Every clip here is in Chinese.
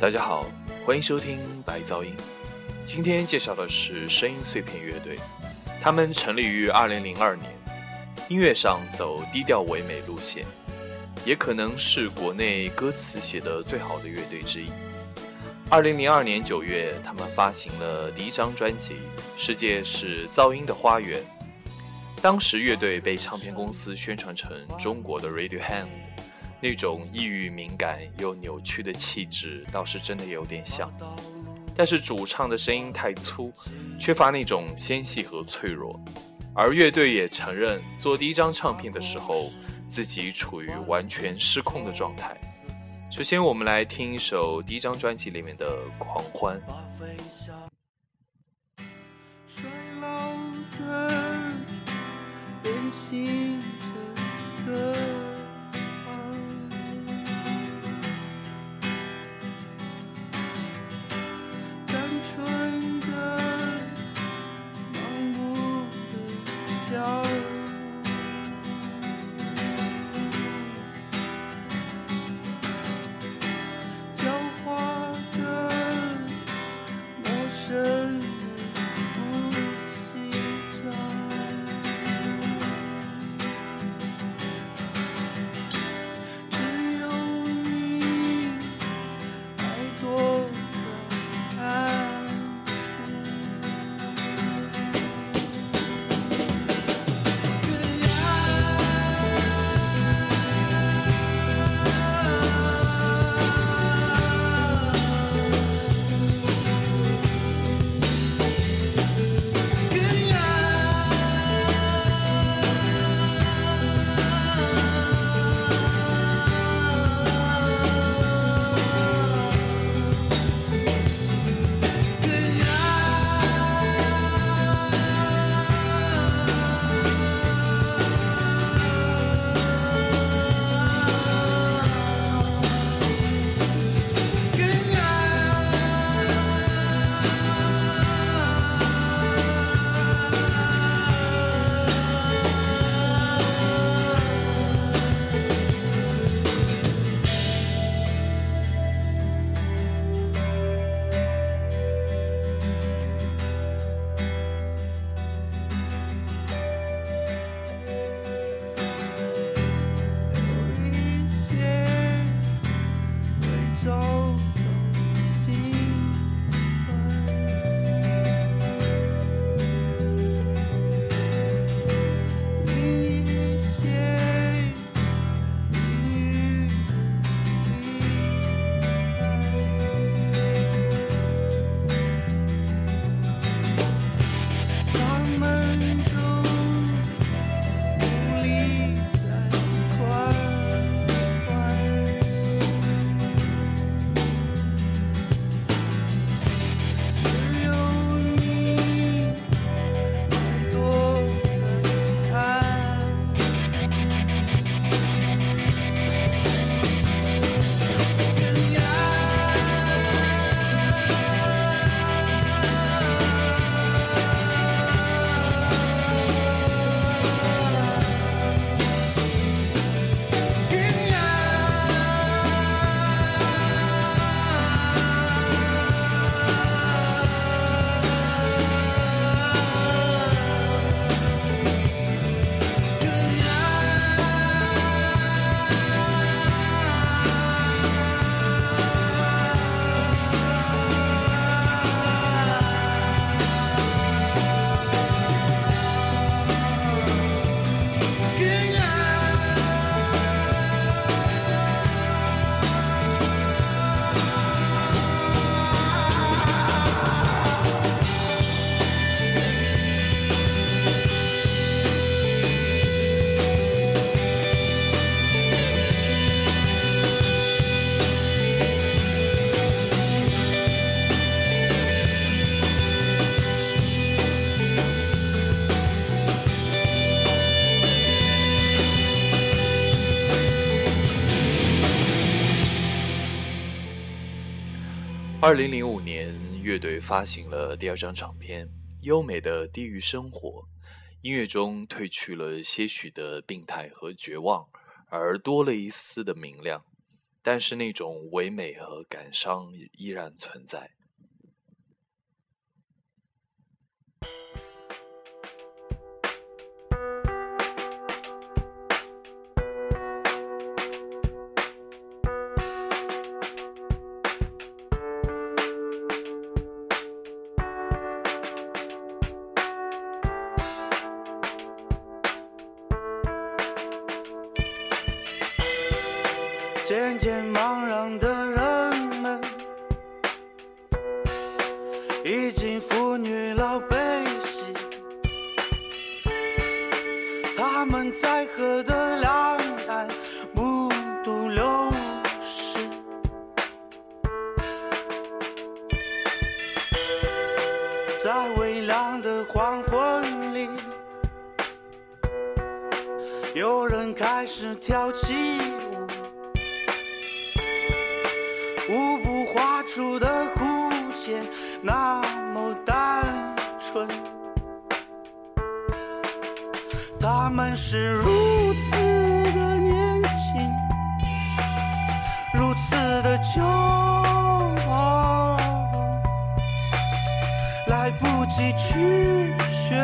大家好，欢迎收听白噪音。今天介绍的是声音碎片乐队，他们成立于二零零二年，音乐上走低调唯美路线，也可能是国内歌词写的最好的乐队之一。二零零二年九月，他们发行了第一张专辑《世界是噪音的花园》。当时乐队被唱片公司宣传成中国的 Radiohead，那种抑郁、敏感又扭曲的气质倒是真的有点像。但是主唱的声音太粗，缺乏那种纤细和脆弱。而乐队也承认，做第一张唱片的时候，自己处于完全失控的状态。首先，我们来听一首第一张专辑里面的《狂欢》。二零零五年，乐队发行了第二张唱片《优美的地狱生活》，音乐中褪去了些许的病态和绝望，而多了一丝的明亮。但是那种唯美和感伤依然存在。我们是如此的年轻，如此的骄傲，来不及去学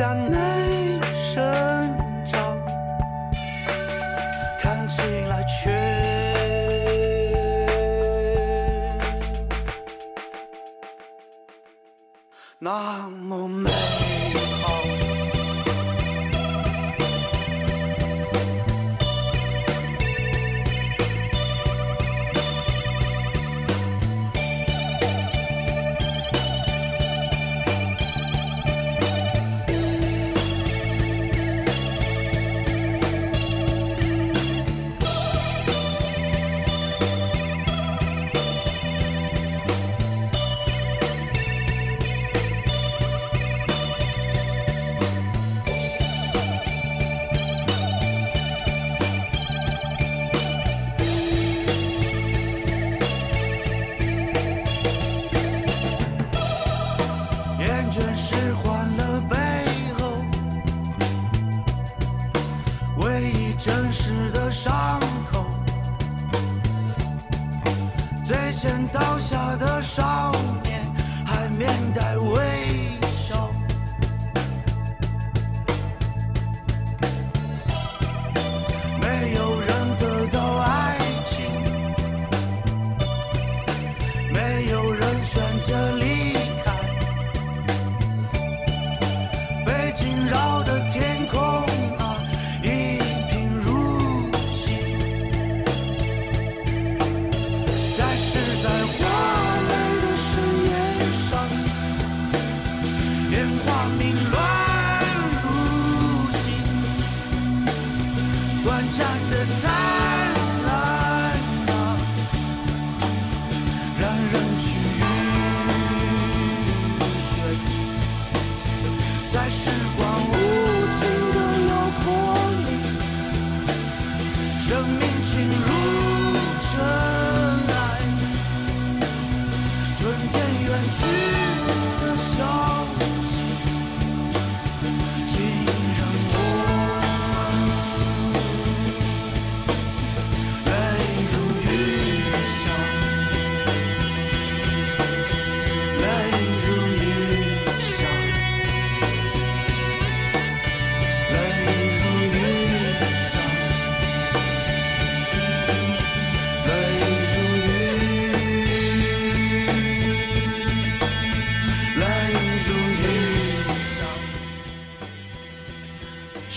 向内生长，看起来却那么美好。厌倦是欢乐背后唯一真实的伤口。最先倒下的少年还面带微笑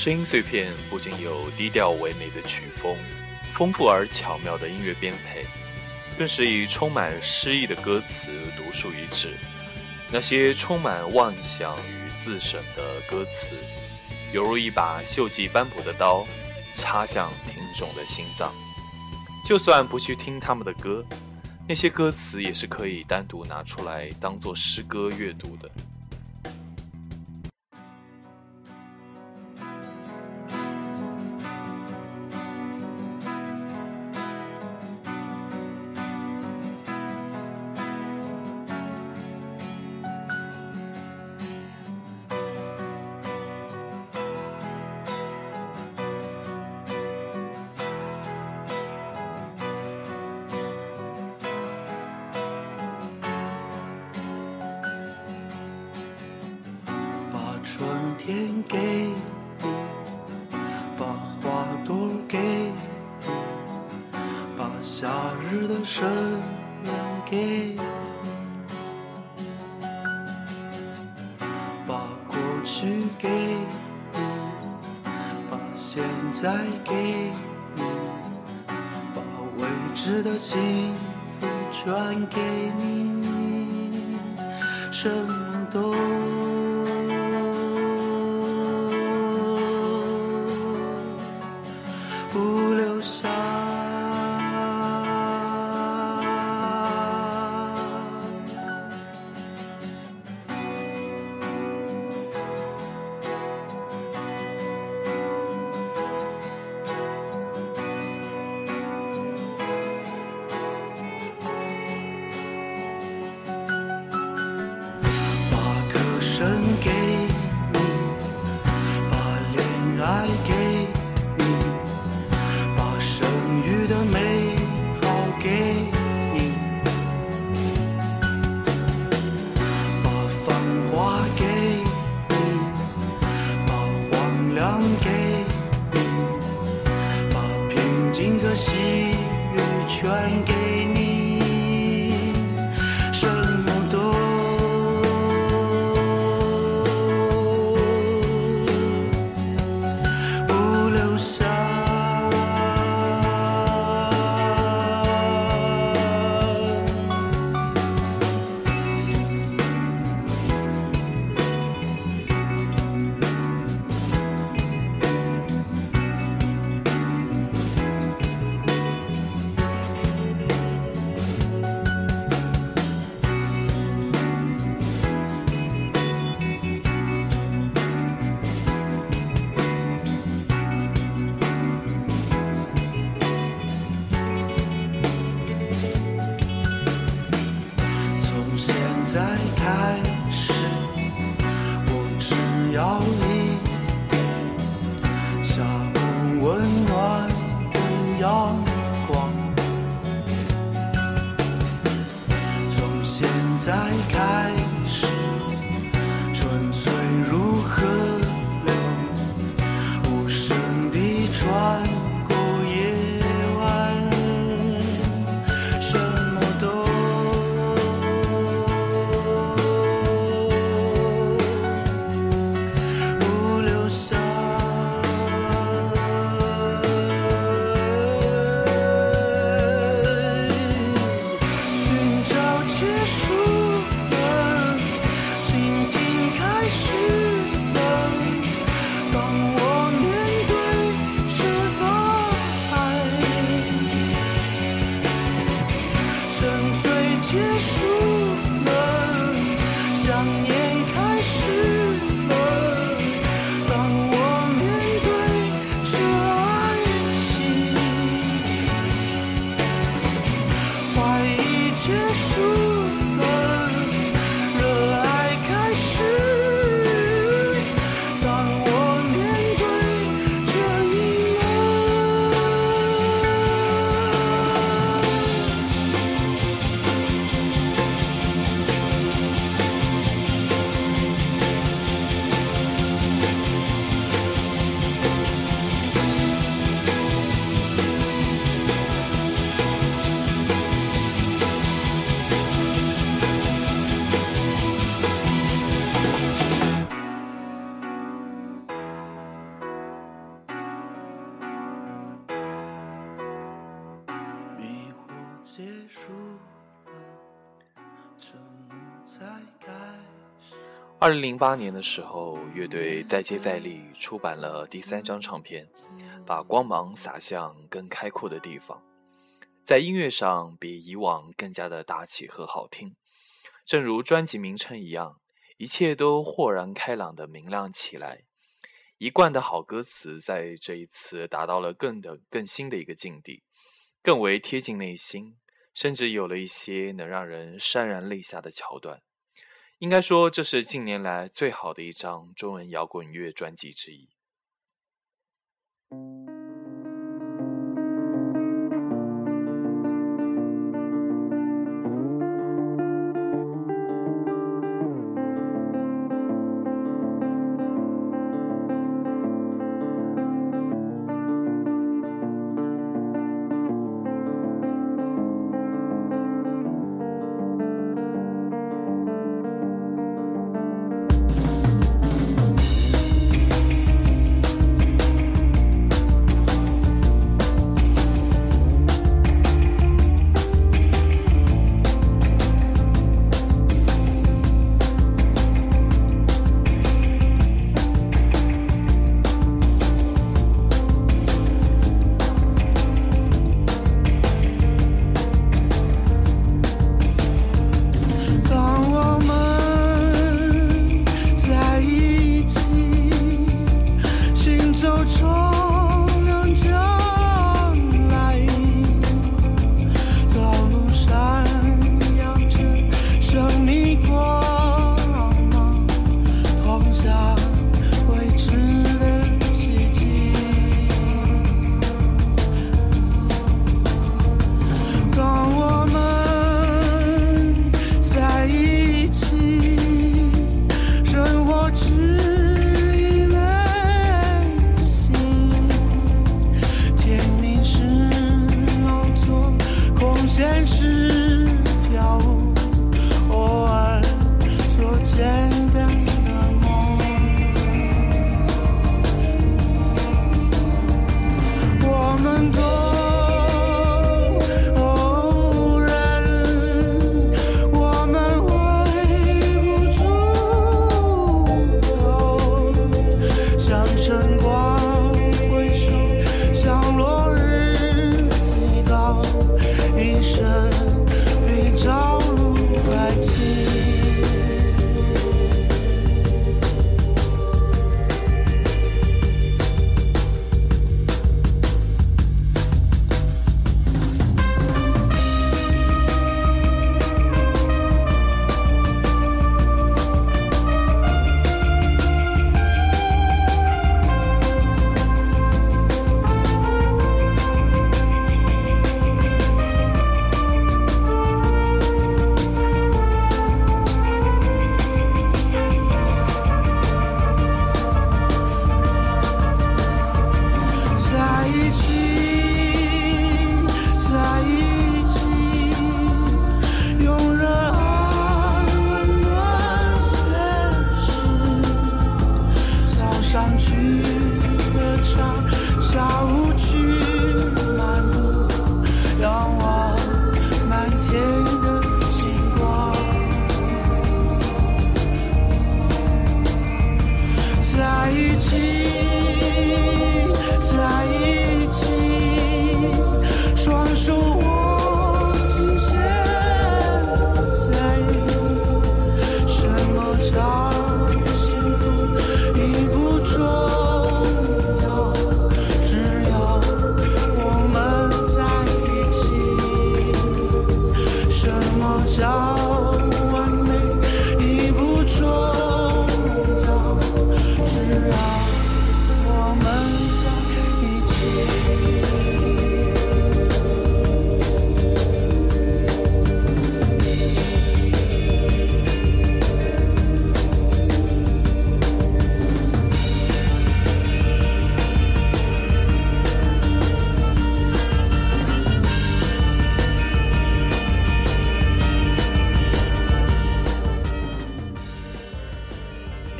声音碎片不仅有低调唯美的曲风，丰富而巧妙的音乐编配，更是以充满诗意的歌词独树一帜。那些充满妄想与自省的歌词，犹如一把锈迹斑驳的刀，插向听众的心脏。就算不去听他们的歌，那些歌词也是可以单独拿出来当做诗歌阅读的。天给你，把花朵给你，把夏日的盛宴给你，把过去给你，把现在给你，把未知的幸福全给你，什么都。二零零八年的时候，乐队再接再厉，出版了第三张唱片，把光芒洒向更开阔的地方，在音乐上比以往更加的大气和好听。正如专辑名称一样，一切都豁然开朗的明亮起来。一贯的好歌词在这一次达到了更的更新的一个境地，更为贴近内心，甚至有了一些能让人潸然泪下的桥段。应该说，这是近年来最好的一张中文摇滚乐专辑之一。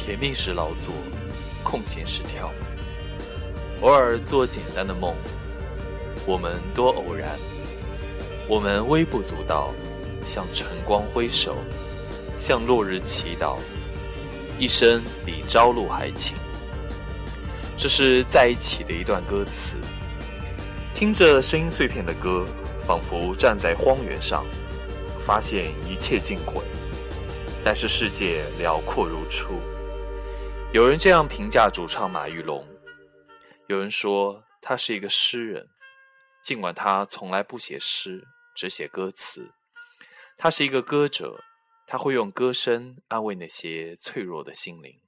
甜蜜时劳作，空闲时跳舞，偶尔做简单的梦。我们多偶然，我们微不足道，向晨光挥手，向落日祈祷，一生比朝露还轻。这是在一起的一段歌词。听着声音碎片的歌，仿佛站在荒原上，发现一切尽毁，但是世界辽阔如初。有人这样评价主唱马玉龙，有人说他是一个诗人，尽管他从来不写诗，只写歌词。他是一个歌者，他会用歌声安慰那些脆弱的心灵。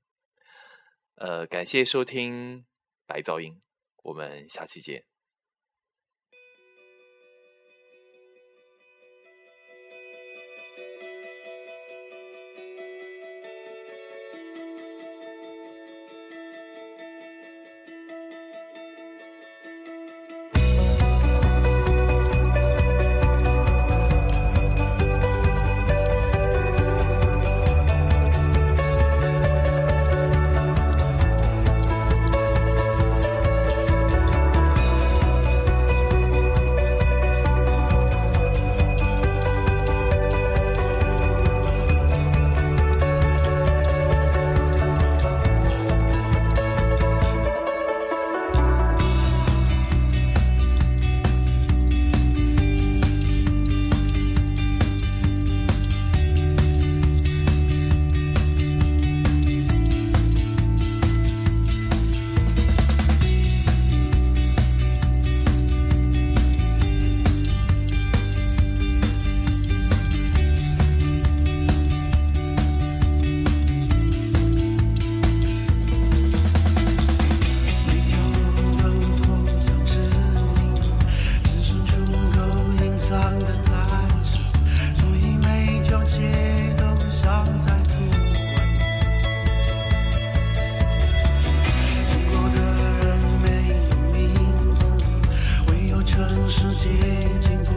呃，感谢收听白噪音，我们下期见。世界经过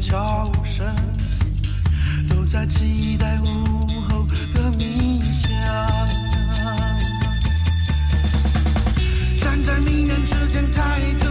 悄无声息都在期待午后的冥想站在命运之间抬头